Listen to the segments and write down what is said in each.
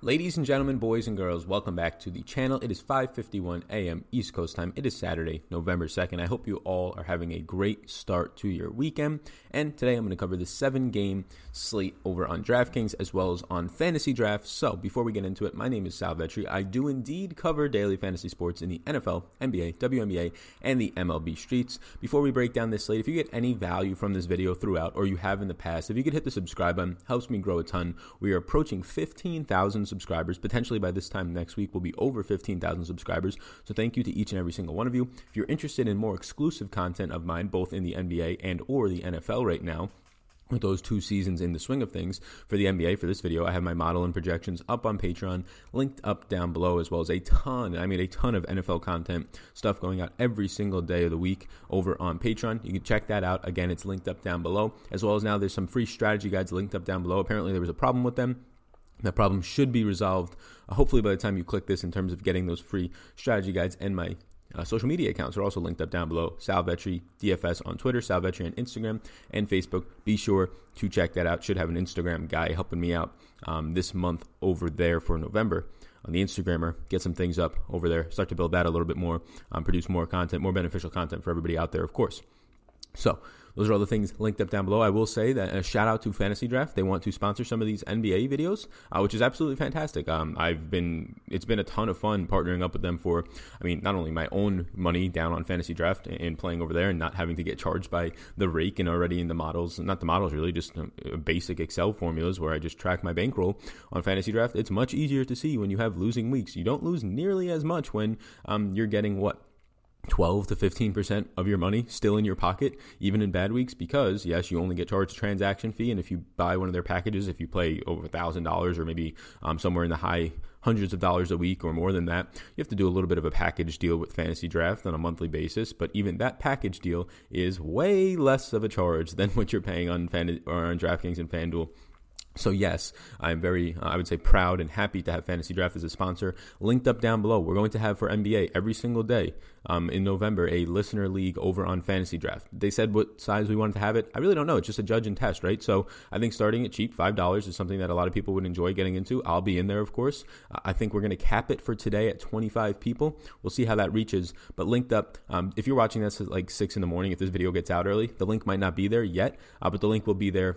Ladies and gentlemen, boys and girls, welcome back to the channel. It is 5:51 a.m. East Coast time. It is Saturday, November 2nd. I hope you all are having a great start to your weekend. And today I'm going to cover the 7-game slate over on DraftKings as well as on Fantasy Draft. So, before we get into it, my name is Sal Vetri. I do indeed cover daily fantasy sports in the NFL, NBA, WNBA, and the MLB streets. Before we break down this slate, if you get any value from this video throughout or you have in the past, if you could hit the subscribe button, helps me grow a ton. We are approaching 15,000 subscribers. Potentially by this time next week, we'll be over 15,000 subscribers. So thank you to each and every single one of you. If you're interested in more exclusive content of mine, both in the NBA and or the NFL right now, with those two seasons in the swing of things for the NBA for this video, I have my model and projections up on Patreon, linked up down below, as well as a ton, I mean, a ton of NFL content stuff going out every single day of the week over on Patreon. You can check that out. Again, it's linked up down below, as well as now there's some free strategy guides linked up down below. Apparently, there was a problem with them. That problem should be resolved uh, hopefully by the time you click this in terms of getting those free strategy guides and my uh, social media accounts are also linked up down below. Sal Vetri DFS on Twitter, Sal Vetri on Instagram and Facebook. Be sure to check that out. Should have an Instagram guy helping me out um, this month over there for November on the Instagrammer. Get some things up over there. Start to build that a little bit more. Um, produce more content, more beneficial content for everybody out there, of course. So those are all the things linked up down below. I will say that a shout out to Fantasy Draft. They want to sponsor some of these NBA videos, uh, which is absolutely fantastic. Um, I've been it's been a ton of fun partnering up with them for. I mean, not only my own money down on Fantasy Draft and playing over there, and not having to get charged by the rake and already in the models, not the models really, just basic Excel formulas where I just track my bankroll on Fantasy Draft. It's much easier to see when you have losing weeks. You don't lose nearly as much when um, you're getting what 12 to 15% of your money still in your pocket, even in bad weeks, because yes, you only get charged a transaction fee. And if you buy one of their packages, if you play over a $1,000 or maybe um, somewhere in the high hundreds of dollars a week or more than that, you have to do a little bit of a package deal with Fantasy Draft on a monthly basis. But even that package deal is way less of a charge than what you're paying on, Fan- or on DraftKings and FanDuel so yes, I'm very, uh, I would say, proud and happy to have Fantasy Draft as a sponsor. Linked up down below, we're going to have for NBA every single day um, in November a listener league over on Fantasy Draft. They said what size we wanted to have it. I really don't know. It's just a judge and test, right? So I think starting at cheap, five dollars, is something that a lot of people would enjoy getting into. I'll be in there, of course. I think we're going to cap it for today at 25 people. We'll see how that reaches. But linked up, um, if you're watching this at like six in the morning, if this video gets out early, the link might not be there yet, uh, but the link will be there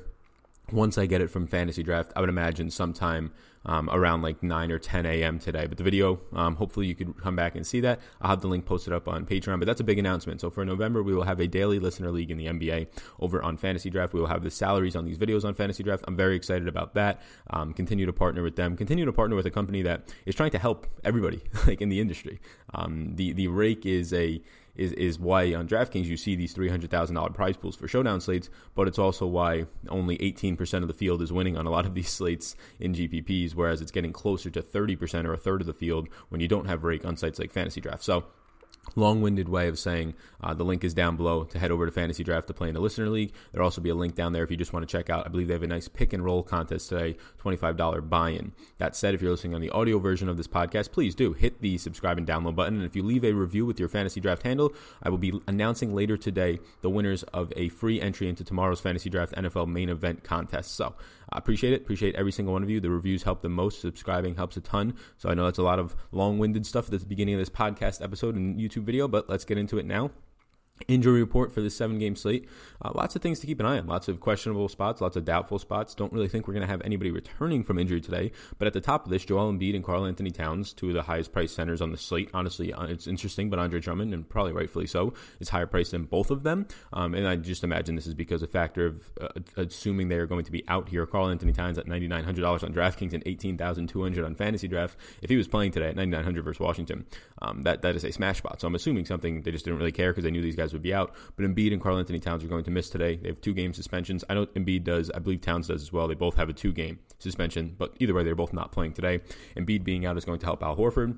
once I get it from Fantasy Draft, I would imagine sometime um, around like 9 or 10 a.m. today. But the video, um, hopefully you could come back and see that. I'll have the link posted up on Patreon. But that's a big announcement. So for November, we will have a daily listener league in the NBA over on Fantasy Draft. We will have the salaries on these videos on Fantasy Draft. I'm very excited about that. Um, continue to partner with them. Continue to partner with a company that is trying to help everybody, like in the industry. Um, the the rake is a is is why on DraftKings you see these three hundred thousand dollar prize pools for showdown slates, but it's also why only eighteen percent of the field is winning on a lot of these slates in GPPs, whereas it's getting closer to thirty percent or a third of the field when you don't have rake on sites like Fantasy Draft. So long-winded way of saying uh, the link is down below to head over to fantasy draft to play in the listener league. There'll also be a link down there if you just want to check out. I believe they have a nice pick and roll contest today $25 buy-in. That said if you're listening on the audio version of this podcast please do hit the subscribe and download button. And if you leave a review with your fantasy draft handle i will be announcing later today the winners of a free entry into tomorrow's fantasy draft nfl main event contest. So I appreciate it. Appreciate every single one of you. The reviews help the most. Subscribing helps a ton. So I know that's a lot of long winded stuff at the beginning of this podcast episode and YouTube video, but let's get into it now. Injury report for the seven game slate. Uh, lots of things to keep an eye on. Lots of questionable spots, lots of doubtful spots. Don't really think we're going to have anybody returning from injury today. But at the top of this, Joel Embiid and Karl-Anthony Towns, two of the highest priced centers on the slate. Honestly, uh, it's interesting, but Andre Drummond, and probably rightfully so, is higher priced than both of them. Um, and I just imagine this is because a factor of uh, assuming they are going to be out here. Karl-Anthony Towns at $9,900 on DraftKings and 18,200 on Fantasy Draft. If he was playing today at 9,900 versus Washington, um, that, that is a smash spot. So I'm assuming something they just didn't really care because they knew these guys would be out. But Embiid and Karl-Anthony Towns are going to miss today. They have two game suspensions. I know Embiid does. I believe Towns does as well. They both have a two game suspension, but either way, they're both not playing today. Embiid being out is going to help Al Horford.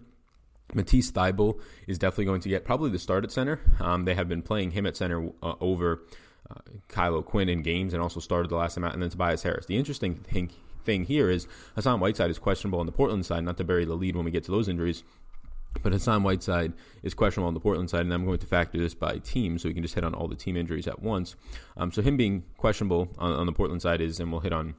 Matisse Thybulle is definitely going to get probably the start at center. Um, they have been playing him at center uh, over uh, Kyle O'Quinn in games and also started the last time out, and then Tobias Harris. The interesting thing, thing here is Hassan Whiteside is questionable on the Portland side, not to bury the lead when we get to those injuries. But Hassan Whiteside is questionable on the Portland side, and I'm going to factor this by team so we can just hit on all the team injuries at once. Um, so him being questionable on, on the Portland side is, and we'll hit on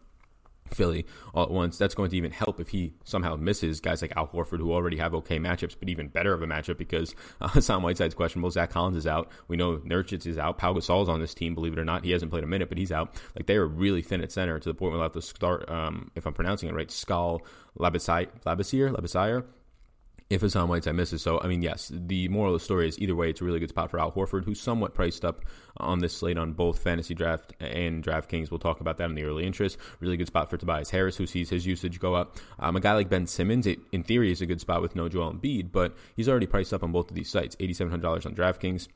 Philly all at once. That's going to even help if he somehow misses guys like Al Horford, who already have okay matchups, but even better of a matchup because uh, Hassan Whiteside's questionable. Zach Collins is out. We know Nurkic is out. Pau Gasol's on this team, believe it or not. He hasn't played a minute, but he's out. Like they are really thin at center to the point where we'll have to start, um, if I'm pronouncing it right, Skal Labissiere, Labissiere, if Hassan Whiteside misses. So, I mean, yes, the moral of the story is either way, it's a really good spot for Al Horford, who's somewhat priced up on this slate on both fantasy draft and DraftKings. We'll talk about that in the early interest. Really good spot for Tobias Harris, who sees his usage go up. Um, a guy like Ben Simmons, it, in theory, is a good spot with no Joel Embiid, but he's already priced up on both of these sites $8,700 on DraftKings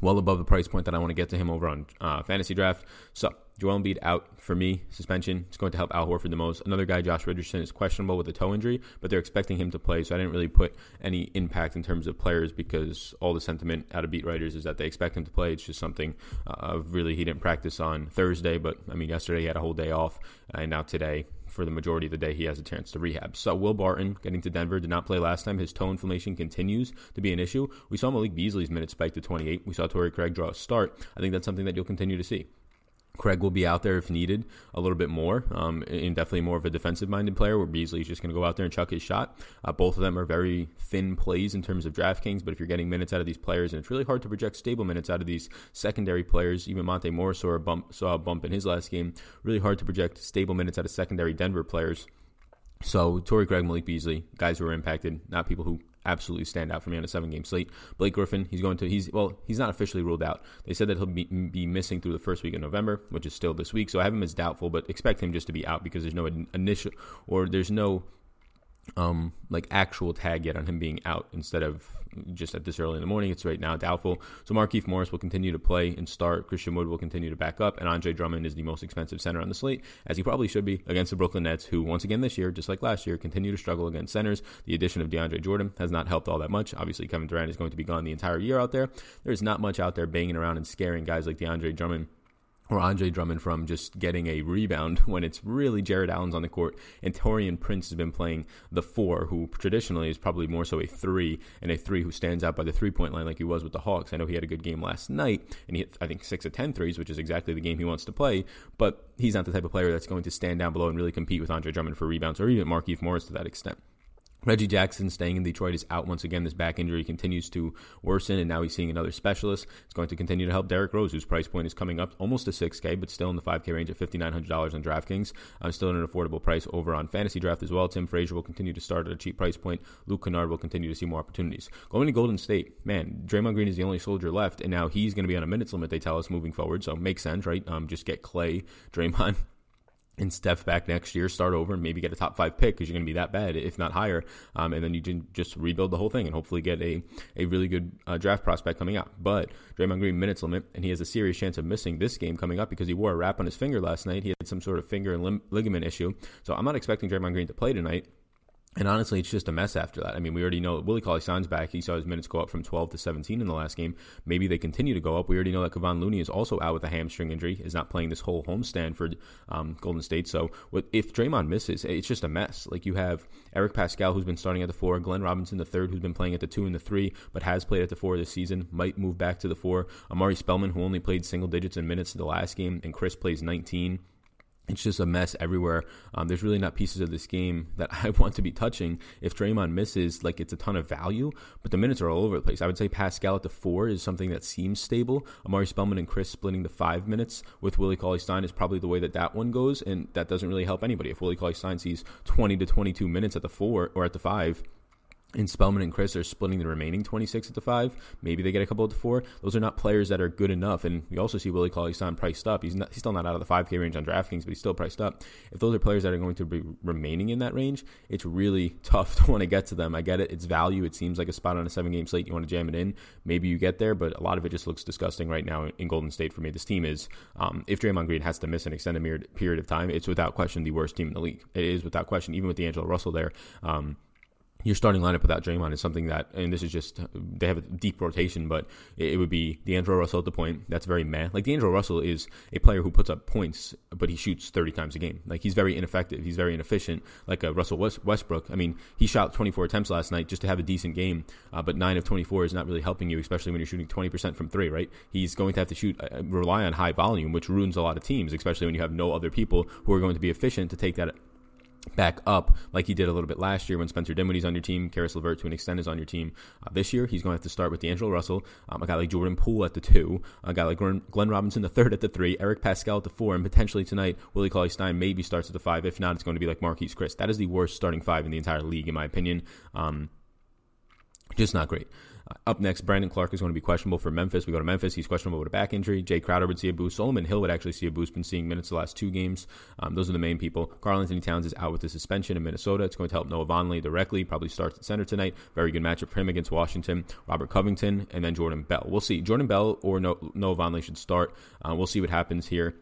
well above the price point that I want to get to him over on uh, fantasy draft. So Joel Embiid out for me, suspension. It's going to help Al Horford the most. Another guy, Josh Richardson, is questionable with a toe injury, but they're expecting him to play. So I didn't really put any impact in terms of players because all the sentiment out of beat writers is that they expect him to play. It's just something uh, really he didn't practice on Thursday, but I mean yesterday he had a whole day off, and now today for the majority of the day he has a chance to rehab. So Will Barton getting to Denver did not play last time. His toe inflammation continues to be an issue. We saw Malik Beasley's minutes spike to 28. We saw Torrey Craig draw a start. I think that's something that you'll continue to see. Craig will be out there if needed a little bit more, um, and definitely more of a defensive minded player where Beasley's just going to go out there and chuck his shot. Uh, both of them are very thin plays in terms of DraftKings, but if you're getting minutes out of these players, and it's really hard to project stable minutes out of these secondary players, even Monte Morris saw a bump, saw a bump in his last game, really hard to project stable minutes out of secondary Denver players. So Torrey Craig, Malik Beasley, guys who are impacted, not people who absolutely stand out for me on a seven game slate. Blake Griffin, he's going to he's well, he's not officially ruled out. They said that he'll be, be missing through the first week of November, which is still this week. So I have him as doubtful, but expect him just to be out because there's no initial or there's no um, like actual tag yet on him being out instead of just at this early in the morning. It's right now doubtful. So Markieff Morris will continue to play and start. Christian Wood will continue to back up, and Andre Drummond is the most expensive center on the slate, as he probably should be against the Brooklyn Nets, who once again this year, just like last year, continue to struggle against centers. The addition of DeAndre Jordan has not helped all that much. Obviously, Kevin Durant is going to be gone the entire year out there. There's not much out there banging around and scaring guys like DeAndre Drummond or Andre Drummond from just getting a rebound when it's really Jarrett Allen's on the court. And Taurean Prince has been playing the four, who traditionally is probably more so a three, and a three who stands out by the three point line like he was with the Hawks. I know he had a good game last night, and he hit, I think, six of 10 threes, which is exactly the game he wants to play. But he's not the type of player that's going to stand down below and really compete with Andre Drummond for rebounds, or even Markieff Morris to that extent. Reggie Jackson staying in Detroit is out once again. This back injury continues to worsen, and now he's seeing another specialist. It's going to continue to help Derrick Rose, whose price point is coming up almost to 6K, but still in the 5K range at $5,900 on DraftKings. I'm still at an affordable price over on Fantasy Draft as well. Tim Frazier will continue to start at a cheap price point. Luke Kennard will continue to see more opportunities. Going to Golden State, man, Draymond Green is the only soldier left, and now he's going to be on a minutes limit, they tell us, moving forward. So makes sense, right? Um, just get Clay, Draymond, and step back next year, start over, and maybe get a top five pick because you're going to be that bad, if not higher. Um, and then you can just rebuild the whole thing and hopefully get a, a really good uh, draft prospect coming out. But Draymond Green minutes limit, and he has a serious chance of missing this game coming up because he wore a wrap on his finger last night. He had some sort of finger and lim- ligament issue. So I'm not expecting Draymond Green to play tonight. And honestly, it's just a mess after that. I mean, we already know Willie Cauley Stein's back. He saw his minutes go up from 12 to 17 in the last game. Maybe they continue to go up. We already know that Kevon Looney is also out with a hamstring injury, is not playing this whole homestand for um, Golden State. So if Draymond misses, it's just a mess. Like you have Eric Paschall, who's been starting at the four, Glenn Robinson the third, who's been playing at the two and the three, but has played at the four this season, might move back to the four. Omari Spellman, who only played single digits in minutes in the last game, and Chriss plays 19 it's just a mess everywhere. Um, there's really not pieces of this game that I want to be touching. If Draymond misses, like it's a ton of value, but the minutes are all over the place. I would say Paschall at the four is something that seems stable. Omari Spellman and Chriss splitting the five minutes with Willie Cauley Stein is probably the way that that one goes, and that doesn't really help anybody. If Willie Cauley Stein sees 20 to 22 minutes at the four or at the five, and Spellman and Chriss are splitting the remaining 26 at the five. Maybe they get a couple at the four. Those are not players that are good enough. And we also see Willie Cauley Stein priced up. He's, not, he's still not out of the 5K range on DraftKings, but he's still priced up. If those are players that are going to be remaining in that range, it's really tough to want to get to them. I get it. It's value. It seems like a spot on a seven game slate. You want to jam it in. Maybe you get there, but a lot of it just looks disgusting right now in Golden State for me. This team is, um, if Draymond Green has to miss an extended period of time, it's without question the worst team in the league. It is without question, even with D'Angelo Russell there. Um, your starting lineup without Draymond is something that, and this is just they have a deep rotation, but it, would be D'Angelo Russell at the point. That's very meh. Like D'Angelo Russell is a player who puts up points, but he shoots thirty times a game. Like he's very ineffective. He's very inefficient. Like a Russell Westbrook. I mean, he shot twenty four attempts last night just to have a decent game, uh, but nine of twenty four is not really helping you, especially when you're shooting twenty percent from three. Right? He's going to have to shoot uh, rely on high volume, which ruins a lot of teams, especially when you have no other people who are going to be efficient to take that back up like he did a little bit last year when Spencer Dinwiddie's on your team, Caris LeVert to an extent is on your team. Uh, this year, he's going to have to start with D'Angelo Russell, um, a guy like Jordan Poole at the two, a guy like Glenn Robinson the third at the three, Eric Paschall at the four, and potentially tonight, Willie Cauley Stein maybe starts at the five. If not, it's going to be like Marquese Chriss. That is the worst starting five in the entire league, in my opinion. Um, just not great. Up next, Brandon Clarke is going to be questionable for Memphis. We go to Memphis. He's questionable with a back injury. Jae Crowder would see a boost. Solomon Hill would actually see a boost. Been seeing minutes the last two games. Um, those are the main people. Karl-Anthony Towns is out with the suspension in Minnesota. It's going to help Noah Vonleh directly. Probably starts at center tonight. Very good matchup for him against Washington. Robert Covington and then Jordan Bell. We'll see. Jordan Bell or Noah Vonleh should start. Uh, we'll see what happens here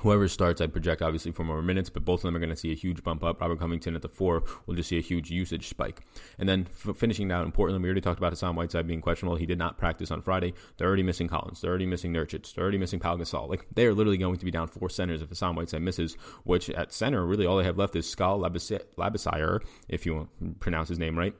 whoever starts, I project obviously for more minutes, but both of them are going to see a huge bump up. Robert Covington at the four will just see a huge usage spike. And then f- finishing out in Portland, we already talked about Hassan Whiteside being questionable. He did not practice on Friday. They're already missing Collins. They're already missing Nurkic. They're already missing Pau Gasol. Like they are literally going to be down four centers if Hassan Whiteside misses. Which at center, really all they have left is Skal Labissiere, if you pronounce his name right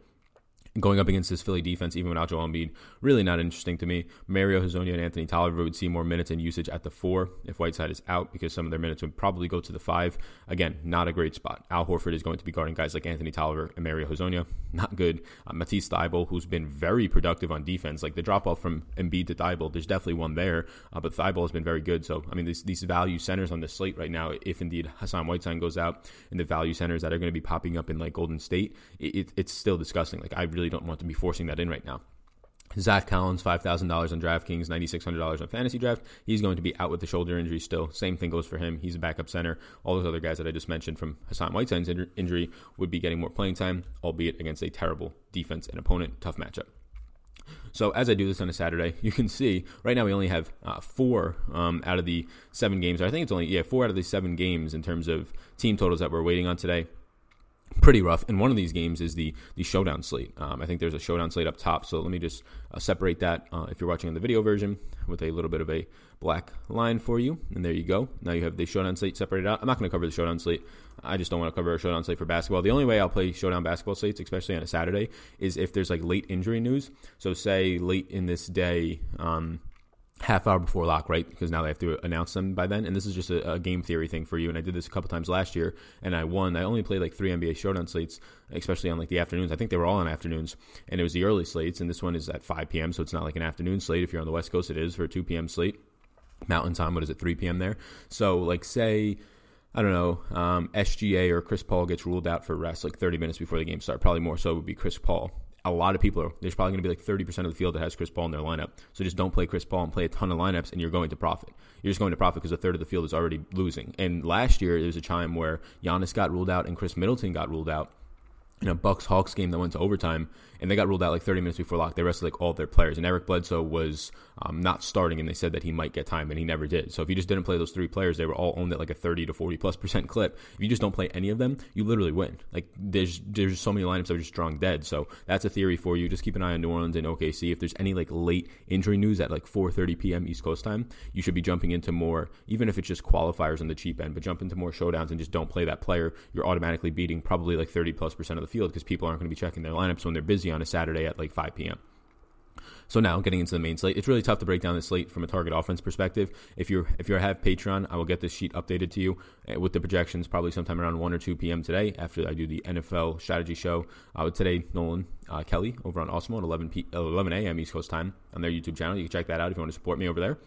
going up against this Philly defense, even without Joel Embiid, really not interesting to me. Mario Hezonja and Anthony Tolliver would see more minutes and usage at the four if Whiteside is out because some of their minutes would probably go to the five. Again, not a great spot. Al Horford is going to be guarding guys like Anthony Tolliver and Mario Hezonja. Not good. Uh, Matisse Thybulle, who's been very productive on defense, like the drop off from Embiid to Thybulle, there's definitely one there, uh, but Thybulle has been very good. So, I mean, these, these value centers on the slate right now, if indeed Hassan Whiteside goes out and the value centers that are going to be popping up in like Golden State, it, it, it's still disgusting. Like, I really don't want to be forcing that in right now. Zach Collins, $5,000 on DraftKings, $9,600 on Fantasy Draft. He's going to be out with the shoulder injury still. Same thing goes for him. He's a backup center. All those other guys that I just mentioned from Hassan Whiteside's injury would be getting more playing time, albeit against a terrible defense and opponent. Tough matchup. So as I do this on a Saturday, you can see right now we only have uh, four um, out of the seven games. I think it's only yeah four out of the seven games in terms of team totals that we're waiting on today pretty rough. And one of these games is the the showdown slate. Um, I think there's a showdown slate up top. So let me just uh, separate that uh, if you're watching on the video version with a little bit of a black line for you. And there you go. Now you have the showdown slate separated out. I'm not going to cover the showdown slate. I just don't want to cover a showdown slate for basketball. The only way I'll play showdown basketball slates, especially on a Saturday, is if there's like late injury news. So say late in this day. Um, half hour before lock, right? Because now they have to announce them by then. And this is just a, a, game theory thing for you. And I did this a couple times last year, and I won. I only played like three NBA showdown slates, especially on like the afternoons. I think they were all on afternoons, and it was the early slates. And this one is at 5 p.m., so it's not like an afternoon slate. If you're on the West Coast, it is for a 2 p.m. slate. Mountain time, what is it, 3 p.m. there? So like say. I don't know, um, SGA or Chris Paul gets ruled out for rest like 30 minutes before the game start. Probably more so would be Chris Paul a lot of people are. There's probably going to be like 30% of the field that has Chris Paul in their lineup. So just don't play Chris Paul and play a ton of lineups, and you're going to profit. You're just going to profit because a third of the field is already losing. And last year, there was a time where Giannis got ruled out and Khris Middleton got ruled out in a Bucks Hawks game that went to overtime, and they got ruled out like 30 minutes before lock. They rested like all their players, and Eric Bledsoe was um, not starting, and they said that he might get time, and he never did. So if you just didn't play those three players, they were all owned at like a 30 to 40 plus percent clip. If you just don't play any of them, you literally win. Like there's there's so many lineups that are just drawing dead. So that's a theory for you. Just keep an eye on New Orleans and OKC. If there's any like late injury news at like 4:30 p.m. East Coast time, you should be jumping into more, even if it's just qualifiers on the cheap end, but jump into more showdowns and just don't play that player. You're automatically beating probably like 30 plus percent of the field because people aren't going to be checking their lineups when they're busy on a Saturday at like 5 p.m. So now getting into the main slate, it's really tough to break down the slate from a target offense perspective. If you if you have Patreon, I will get this sheet updated to you uh, with the projections probably sometime around 1 or 2 p.m. today after I do the NFL strategy show uh, today Nolan uh, Kelly over on Awesemo at 11 p- 11 a.m. East Coast time on their YouTube channel. You can check that out if you want to support me over there.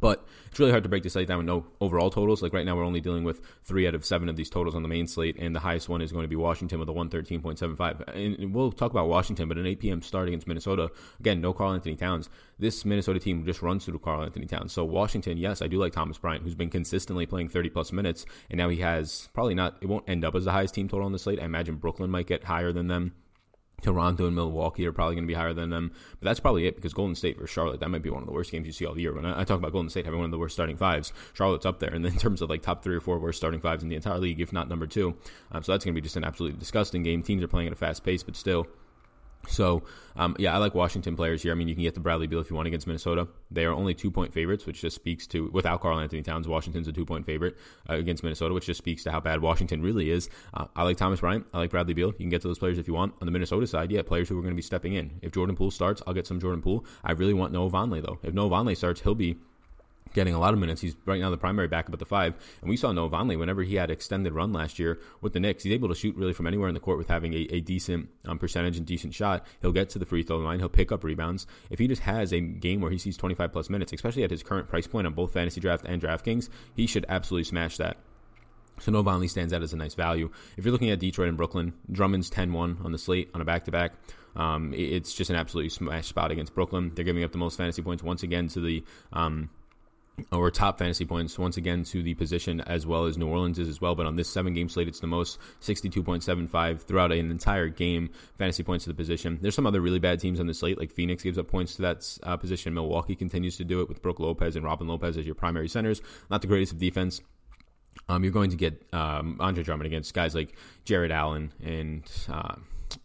But it's really hard to break the slate down with no overall totals. Like right now, we're only dealing with three out of seven of these totals on the main slate, and the highest one is going to be Washington with a 113.75. And we'll talk about Washington, but an 8 p.m. start against Minnesota. Again, no Karl-Anthony Towns. This Minnesota team just runs through Karl-Anthony Towns. So Washington, yes, I do like Thomas Bryant, who's been consistently playing 30 plus minutes, and now he has probably not. It won't end up as the highest team total on the slate. I imagine Brooklyn might get higher than them Toronto and Milwaukee are probably going to be higher than them, but that's probably it because Golden State versus Charlotte that might be one of the worst games you see all year. When I, talk about Golden State having one of the worst starting fives, Charlotte's up there, and in terms of like top three or four worst starting fives in the entire league, if not number two, um, so that's going to be just an absolutely disgusting game. Teams are playing at a fast pace, but still, so, um, yeah, I like Washington players here. I mean, you can get the Bradley Beal if you want against Minnesota. They are only two point favorites, which just speaks to, without Karl-Anthony Towns, Washington's a two point favorite uh, against Minnesota, which just speaks to how bad Washington really is. Uh, I like Thomas Bryant. I like Bradley Beal. You can get to those players if you want. On the Minnesota side, yeah, players who are going to be stepping in. If Jordan Poole starts, I'll get some Jordan Poole. I really want Noah Vonleh, though. If Noah Vonleh starts, he'll be getting a lot of minutes. He's right now the primary backup at the five. And we saw Noah Vonleh whenever he had extended run last year with the Knicks. He's able to shoot really from anywhere in the court with having a, a decent um, percentage and decent shot. He'll get to the free throw line. He'll pick up rebounds. If he just has a game where he sees 25 plus minutes, especially at his current price point on both fantasy draft and DraftKings, he should absolutely smash that. So Noah Vonleh stands out as a nice value. If you're looking at Detroit and Brooklyn, Drummond's 10-1 on the slate on a back-to-back. Um, it's just an absolutely smash spot against Brooklyn. They're giving up the most fantasy points once again to the um, or top fantasy points once again to the position as well as New Orleans is as well. But on this seven game slate, it's the most 62.75 throughout an entire game fantasy points to the position. There's some other really bad teams on the slate, like Phoenix gives up points to that uh, position. Milwaukee continues to do it with Brook Lopez and Robin Lopez as your primary centers. Not the greatest of defense. Um, you're going to get um, Andre Drummond against guys like Jarrett Allen and. Uh,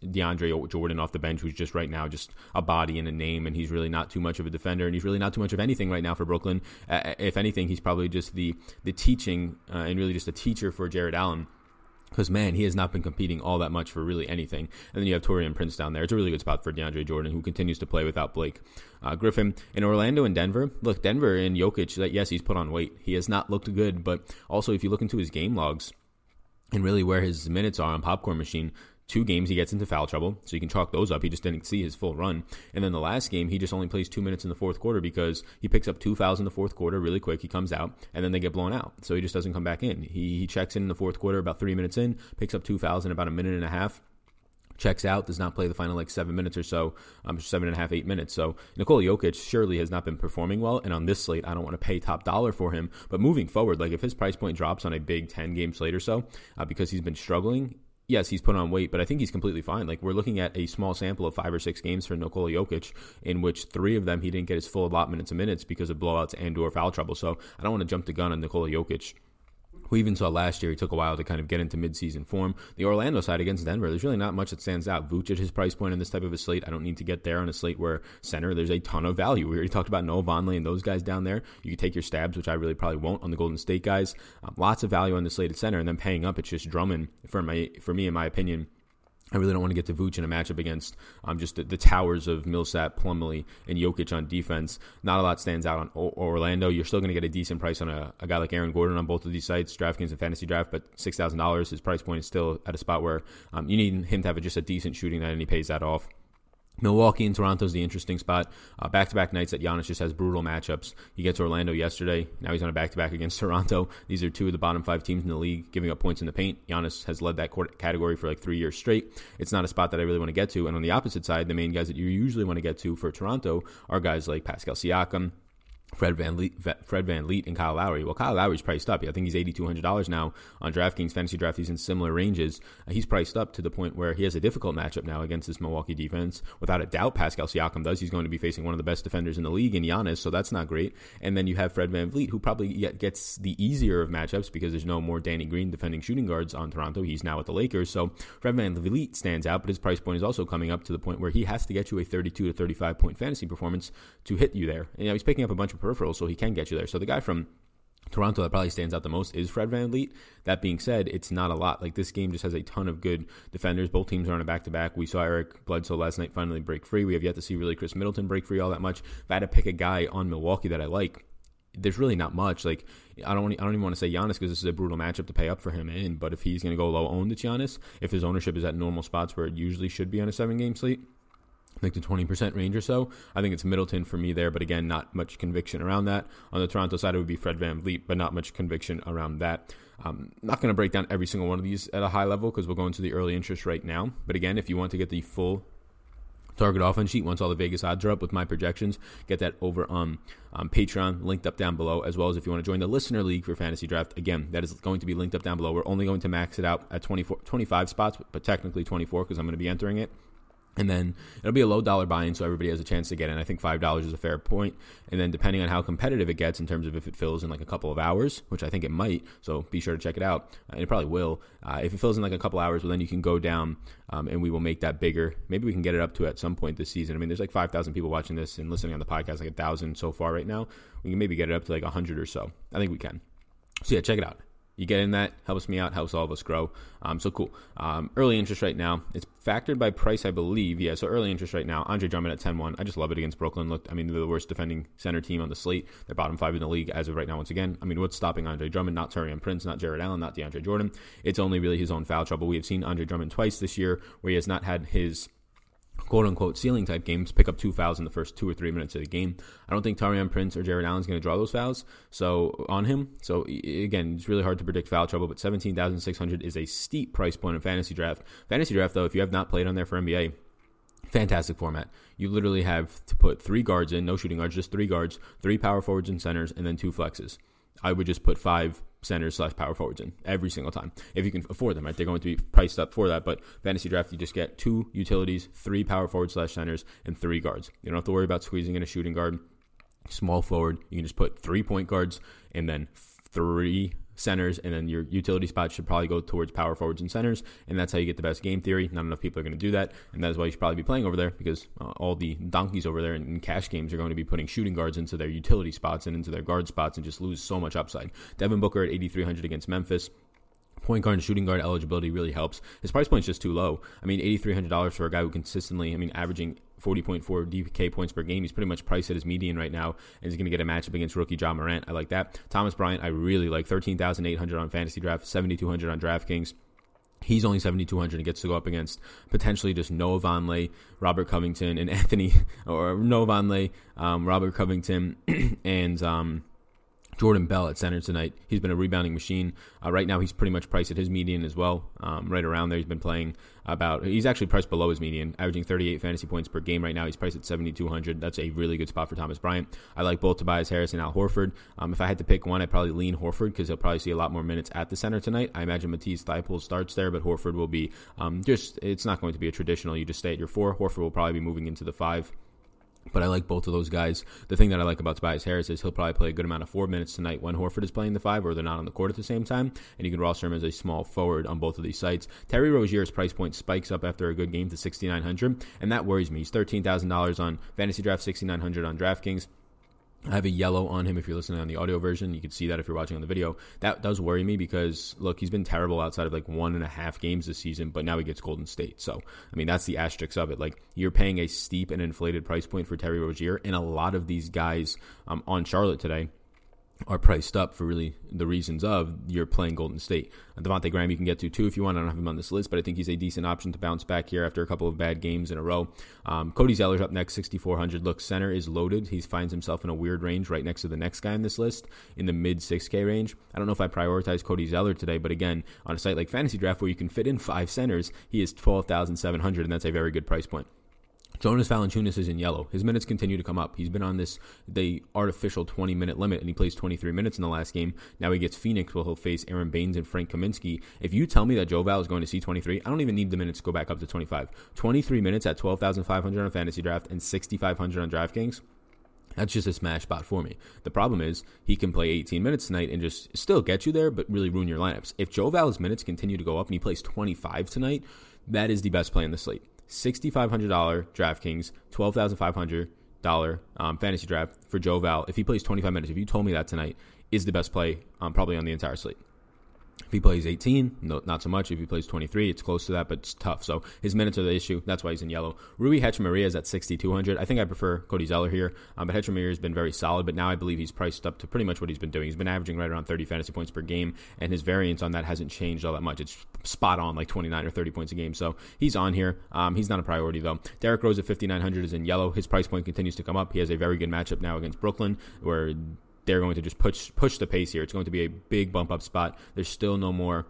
DeAndre Jordan off the bench, who's just right now just a body and a name, and he's really not too much of a defender, and he's really not too much of anything right now for Brooklyn. Uh, if anything, he's probably just the the teaching uh, and really just a teacher for Jarrett Allen. Because man, he has not been competing all that much for really anything. And then you have Taurean Prince down there. It's a really good spot for DeAndre Jordan, who continues to play without Blake uh, Griffin. In Orlando and Denver, look, Denver and Jokic. That yes, he's put on weight. He has not looked good, but also if you look into his game logs and really where his minutes are on Popcorn Machine, two games he gets into foul trouble, so you can chalk those up. He just didn't see his full run. And then the last game, he just only plays two minutes in the fourth quarter because he picks up two fouls in the fourth quarter really quick. He comes out, and then they get blown out. So he just doesn't come back in. He, he checks in in the fourth quarter about three minutes in, picks up two fouls in about a minute and a half checks out, does not play the final like seven minutes or so, um, seven and a half, eight minutes. So Nikola Jokic surely has not been performing well, and on this slate, I don't want to pay top dollar for him. But moving forward, like if his price point drops on a big ten game slate or so, uh, because he's been struggling, yes, he's put on weight, but I think he's completely fine. Like we're looking at a small sample of five or six games for Nikola Jokic, in which three of them he didn't get his full allotment of minutes because of blowouts and or foul trouble. So I don't want to jump the gun on Nikola Jokic we even saw last year he took a while to kind of get into midseason form. The Orlando side against Denver, there's really not much that stands out. Vooch at his price point in this type of a slate, I don't need to get there on a slate where center, there's a ton of value. We already talked about Noah Vonleh and those guys down there. You can take your stabs, which I really probably won't on the Golden State guys. Um, lots of value on the slate at center, and then paying up, it's just Drummond for my for me, in my opinion I really don't want to get to Vooch in a matchup against um, just the, the, towers of Millsap, Plumlee, and Jokic on defense. Not a lot stands out on o- Orlando. You're still going to get a decent price on a, a, guy like Aaron Gordon on both of these sites, DraftKings and Fantasy Draft, but $6,000, his price point is still at a spot where um, you need him to have a, just a decent shooting night, and he pays that off. Milwaukee and Toronto is the interesting spot. Back to back nights that Giannis just has brutal matchups. He gets Orlando yesterday. Now he's on a back to back against Toronto. These are two of the bottom five teams in the league giving up points in the paint. Giannis has led that category for like three years straight. It's not a spot that I really want to get to. And on the opposite side, the main guys that you usually want to get to for Toronto are guys like Pascal Siakam, Fred Van VanVleet, Fred VanVleet, and Kyle Lowry. Well, Kyle Lowry's priced up. I think he's eighty two hundred dollars now on DraftKings Fantasy Draft. He's in similar ranges. Uh, he's priced up to the point where he has a difficult matchup now against this Milwaukee defense. Without a doubt, Pascal Siakam does. He's going to be facing one of the best defenders in the league in Giannis, so that's not great. And then you have Fred VanVleet, who probably gets the easier of matchups because there's no more Danny Green defending shooting guards on Toronto. He's now at the Lakers, so Fred VanVleet stands out, but his price point is also coming up to the point where he has to get you a thirty-two to thirty-five point fantasy performance to hit you there. And, you know, he's picking up a bunch of peripherals, so he can get you there. So the guy from Toronto that probably stands out the most is Fred Van VanVleet. That being said, it's not a lot. Like this game just has a ton of good defenders. Both teams are on a back to back. We saw Eric Bledsoe last night finally break free. We have yet to see really Khris Middleton break free all that much. If I had to pick a guy on Milwaukee that I like, there's really not much. Like I don't, I don't even want to say Giannis because this is a brutal matchup to pay up for him in. But if he's going to go low owned, it's Giannis. If his ownership is at normal spots where it usually should be on a seven game slate, like the 20% range or so. I think it's Middleton for me there, but again, not much conviction around that. On the Toronto side, it would be Fred Van VanVleet, but not much conviction around that. I'm not going to break down every single one of these at a high level because we'll go into the early interest right now. But again, if you want to get the full target offense sheet once all the Vegas odds are up with my projections. Get that over on um, Patreon, linked up down below, as well as if you want to join the listener league for fantasy draft. Again, that is going to be linked up down below. We're only going to max it out at 24, 25 spots, but technically 24 because I'm going to be entering it. And then it'll be a low dollar buy-in, so everybody has a chance to get in. I think five dollars is a fair point. And then depending on how competitive it gets in terms of if it fills in like a couple of hours, which I think it might, so be sure to check it out. And it probably will. Uh, if it fills in like a couple of hours, well then you can go down, um, and we will make that bigger. Maybe we can get it up to at some point this season. I mean, there's like five thousand people watching this and listening on the podcast, like a thousand so far right now. We can maybe get it up to like a hundred or so. I think we can. So yeah, check it out you get in that? Helps me out helps all of us grow. Um, so cool. Um, early interest right now it's factored by price i believe. Yeah so early interest right now andre drummond at 10-1 i just love it against brooklyn. Look i mean they're the worst defending center team on the slate. They're bottom five in the league as of right now once again. I mean what's stopping andre drummond? Not Taurean prince not Jarrett allen not deandre jordan. It's only really his own foul trouble. We have seen andre drummond twice this year where he has not had his quote unquote ceiling type games, pick up two fouls in the first two or three minutes of the game. I don't think Taurean Prince or Jarrett Allen's going to draw those fouls. So on him. So again, it's really hard to predict foul trouble, but 17,600 is a steep price point in fantasy draft. Fantasy draft, though, if you have not played on there for NBA, fantastic format. You literally have to put three guards in, no shooting guards, just three guards, three power forwards and centers, and then two flexes. I would just put five centers slash power forwards in every single time if you can afford them. Right, they're going to be priced up for that. But fantasy draft, you just get two utilities, three power forward slash centers, and three guards. You don't have to worry about squeezing in a shooting guard, small forward. You can just put three point guards and then three centers, and then your utility spots should probably go towards power forwards and centers, and that's how you get the best game theory. Not enough people are going to do that, and that is why you should probably be playing over there because uh, all the donkeys over there in, in, cash games are going to be putting shooting guards into their utility spots and into their guard spots and just lose so much upside. Devin Booker at 8,300 against Memphis point guard and shooting guard eligibility really helps. His price point is just too low. I mean, $8,300 for a guy who consistently, I mean, averaging 40.4 DK points per game. He's pretty much priced at his median right now, and he's going to get a matchup against rookie Ja Morant. I like that. Thomas Bryant, I really like 13,800 on fantasy draft, 7,200 on DraftKings. He's only 7,200 and gets to go up against potentially just Noah Vonleh, Robert Covington, and Anthony, or Noah Vonleh, um, Robert Covington, and um, Jordan Bell at center tonight. He's been a rebounding machine. Uh, right now, he's pretty much priced at his median as well, um, right around there. He's been playing about. He's actually priced below his median, averaging 38 fantasy points per game right now. He's priced at 7,200. That's a really good spot for Thomas Bryant. I like both Tobias Harris and Al Horford. Um, if I had to pick one, I'd probably lean Horford because he'll probably see a lot more minutes at the center tonight. I imagine Matisse Thybulle starts there, but Horford will be um, just. It's not going to be a traditional. You just stay at your four. Horford will probably be moving into the five. But I like both of those guys. The thing that I like about Tobias Harris is he'll probably play a good amount of four minutes tonight when Horford is playing the five or they're not on the court at the same time. And you can roster him as a small forward on both of these sites. Terry Rozier's price point spikes up after a good game to 6900 and that worries me. He's $13,000 on Fantasy Draft, 6900 on DraftKings. I have a yellow on him if you're listening on the audio version. You can see that if you're watching on the video. That does worry me because, look, he's been terrible outside of like one and a half games this season, but now he gets Golden State. So, I mean, that's the asterisk of it. Like, you're paying a steep and inflated price point for Terry Rozier, and a lot of these guys um, on Charlotte today are priced up for really the reasons of you're playing Golden State. Devonte Graham you can get to too if you want. I don't have him on this list, but I think he's a decent option to bounce back here after a couple of bad games in a row. Um, Cody Zeller's up next, 6,400. Look, center is loaded. He finds himself in a weird range right next to the next guy on this list in the mid 6K range. I don't know if I prioritize Cody Zeller today, but again, on a site like Fantasy Draft where you can fit in five centers, he is 12,700, and that's a very good price point. Jonas Valanciunas is in yellow. His minutes continue to come up. He's been on this the artificial 20 minute limit, and he plays 23 minutes in the last game. Now he gets Phoenix, where he'll face Aron Baynes and Frank Kaminsky. If you tell me that Joe Val is going to see 23, I don't even need the minutes to go back up to 25. 23 minutes at 12,500 on fantasy draft and 6,500 on DraftKings. That's just a smash spot for me. The problem is he can play 18 minutes tonight and just still get you there, but really ruin your lineups. If Joe Val's minutes continue to go up and he plays 25 tonight, that is the best play in the slate. $6,500 DraftKings, $12,500 um, fantasy draft for Joe Val. If he plays 25 minutes, if you told me that tonight, is the best play um, probably on the entire slate. He plays 18, no, not so much. If he plays 23, it's close to that, but it's tough. So his minutes are the issue. That's why he's in yellow. Rui Hachimura is at 6,200. I think I prefer Cody Zeller here, um, but Hachimura has been very solid. But now I believe he's priced up to pretty much what he's been doing. He's been averaging right around 30 fantasy points per game, and his variance on that hasn't changed all that much. It's spot on, like 29 or 30 points a game. So he's on here. Um, he's not a priority though. Derrick Rose at 5,900 is in yellow. His price point continues to come up. He has a very good matchup now against Brooklyn, where they're going to just push push the pace here. It's going to be a big bump up spot. There's still no more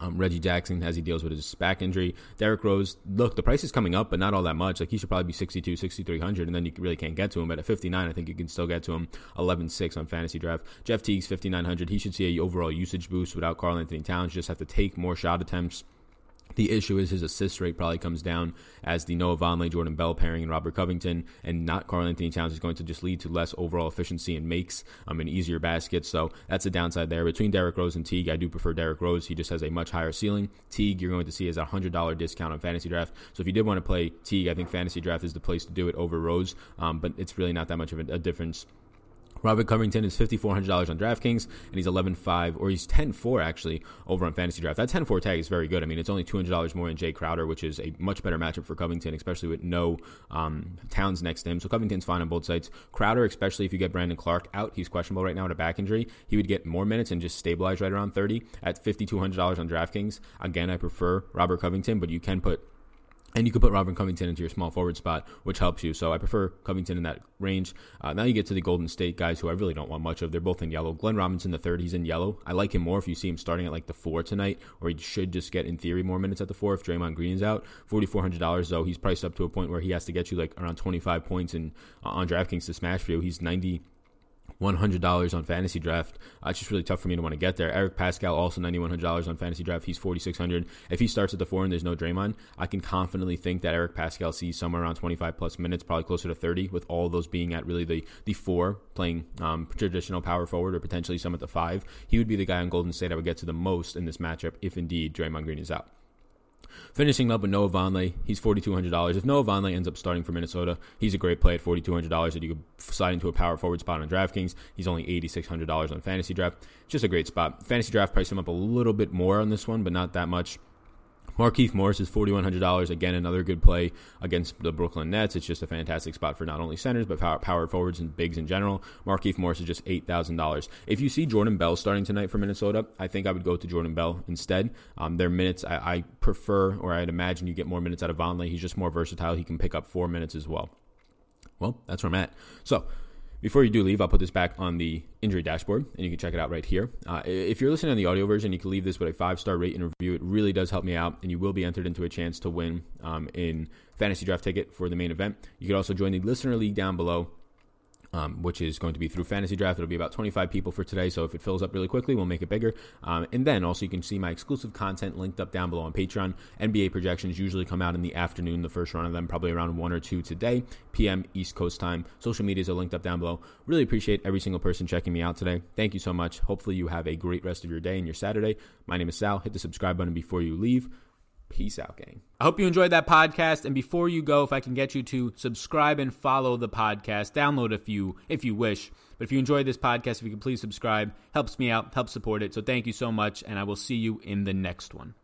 um, Reggie Jackson as he deals with his back injury. Derrick Rose, look, the price is coming up, but not all that much. Like he should probably be 62, 6,300, and then you really can't get to him. But at 59, I think you can still get to him 11 6 on fantasy draft. Jeff Teague's 5,900. He should see a overall usage boost without Karl-Anthony Towns. Just have to take more shot attempts The issue is his assist rate probably comes down as the Noah Vonleh, Jordan Bell pairing, and Robert Covington, and not Karl-Anthony Towns is going to just lead to less overall efficiency and makes um, an easier basket. So that's a downside there. Between Derrick Rose and Teague, I do prefer Derrick Rose. He just has a much higher ceiling. Teague, you're going to see as a $100 discount on fantasy draft. So if you did want to play Teague, I think fantasy draft is the place to do it over Rose, um, but it's really not that much of a, a difference Robert Covington is $5,400 on DraftKings, and he's 11.5, or he's 10.4 actually over on Fantasy Draft. That 10.4 tag is very good. I mean, it's only $200 more than Jae Crowder, which is a much better matchup for Covington, especially with no um, Towns next to him. So Covington's fine on both sides. Crowder, especially if you get Brandon Clarke out, he's questionable right now with a back injury. He would get more minutes and just stabilize right around 30 at $5,200 on DraftKings. Again, I prefer Robert Covington, but you can put and you can put Robin Covington into your small forward spot, which helps you. So I prefer Covington in that range. Uh, now you get to the Golden State guys who I really don't want much of. They're both in yellow. Glenn Robinson, the third, he's in yellow. I like him more if you see him starting at like the four tonight, or he should just get, in theory, more minutes at the four if Draymond Green is out. $4,400, though, he's priced up to a point where he has to get you like around 25 points in, uh, on DraftKings to smash for you. He's 90 $100 on fantasy draft. Uh, it's just really tough for me to want to get there. Eric Paschall also $9,100 on fantasy draft. He's 4600 If he starts at the four and there's no Draymond, I can confidently think that Eric Paschall sees somewhere around 25 plus minutes, probably closer to 30, with all those being at really the, the four, playing um, traditional power forward or potentially some at the five. He would be the guy on Golden State I would get to the most in this matchup if indeed Draymond Green is out. Finishing up with Noah Vonleh, he's $4,200. If Noah Vonleh ends up starting for Minnesota, he's a great play at $4,200 that you could slide into a power forward spot on DraftKings. He's only $8,600 on Fantasy Draft. Just a great spot. Fantasy Draft priced him up a little bit more on this one, but not that much. Markieff Morris is $4,100. Again, another good play against the Brooklyn Nets. It's just a fantastic spot for not only centers, but power, power forwards and bigs in general. Markieff Morris is just $8,000. If you see Jordan Bell starting tonight for Minnesota, I think I would go to Jordan Bell instead. Um, their minutes, I, I, prefer, or I'd imagine you get more minutes out of Vonleh. He's just more versatile. He can pick up four minutes as well. Well, that's where I'm at. So, before you do leave, I'll put this back on the injury dashboard, and you can check it out right here. Uh, if you're listening on the audio version, you can leave this with a five star rate and review. It really does help me out, and you will be entered into a chance to win um, in fantasy draft ticket for the main event. You can also join the listener league down below um, which is going to be through fantasy draft. It'll be about 25 people for today. So if it fills up really quickly, we'll make it bigger. Um, and then also you can see my exclusive content linked up down below on Patreon. NBA projections usually come out in the afternoon, the first run of them, probably around 1 or 2 today, p.m. East Coast time. Social medias are linked up down below. Really appreciate every single person checking me out today. Thank you so much. Hopefully you have a great rest of your day and your Saturday. My name is Sal. Hit the subscribe button before you leave. Peace out, gang. I hope you enjoyed that podcast. And before you go, if I can get you to subscribe and follow the podcast, download if you if you wish. But if you enjoyed this podcast, if you could please subscribe, helps me out, helps support it. So thank you so much, and I will see you in the next one.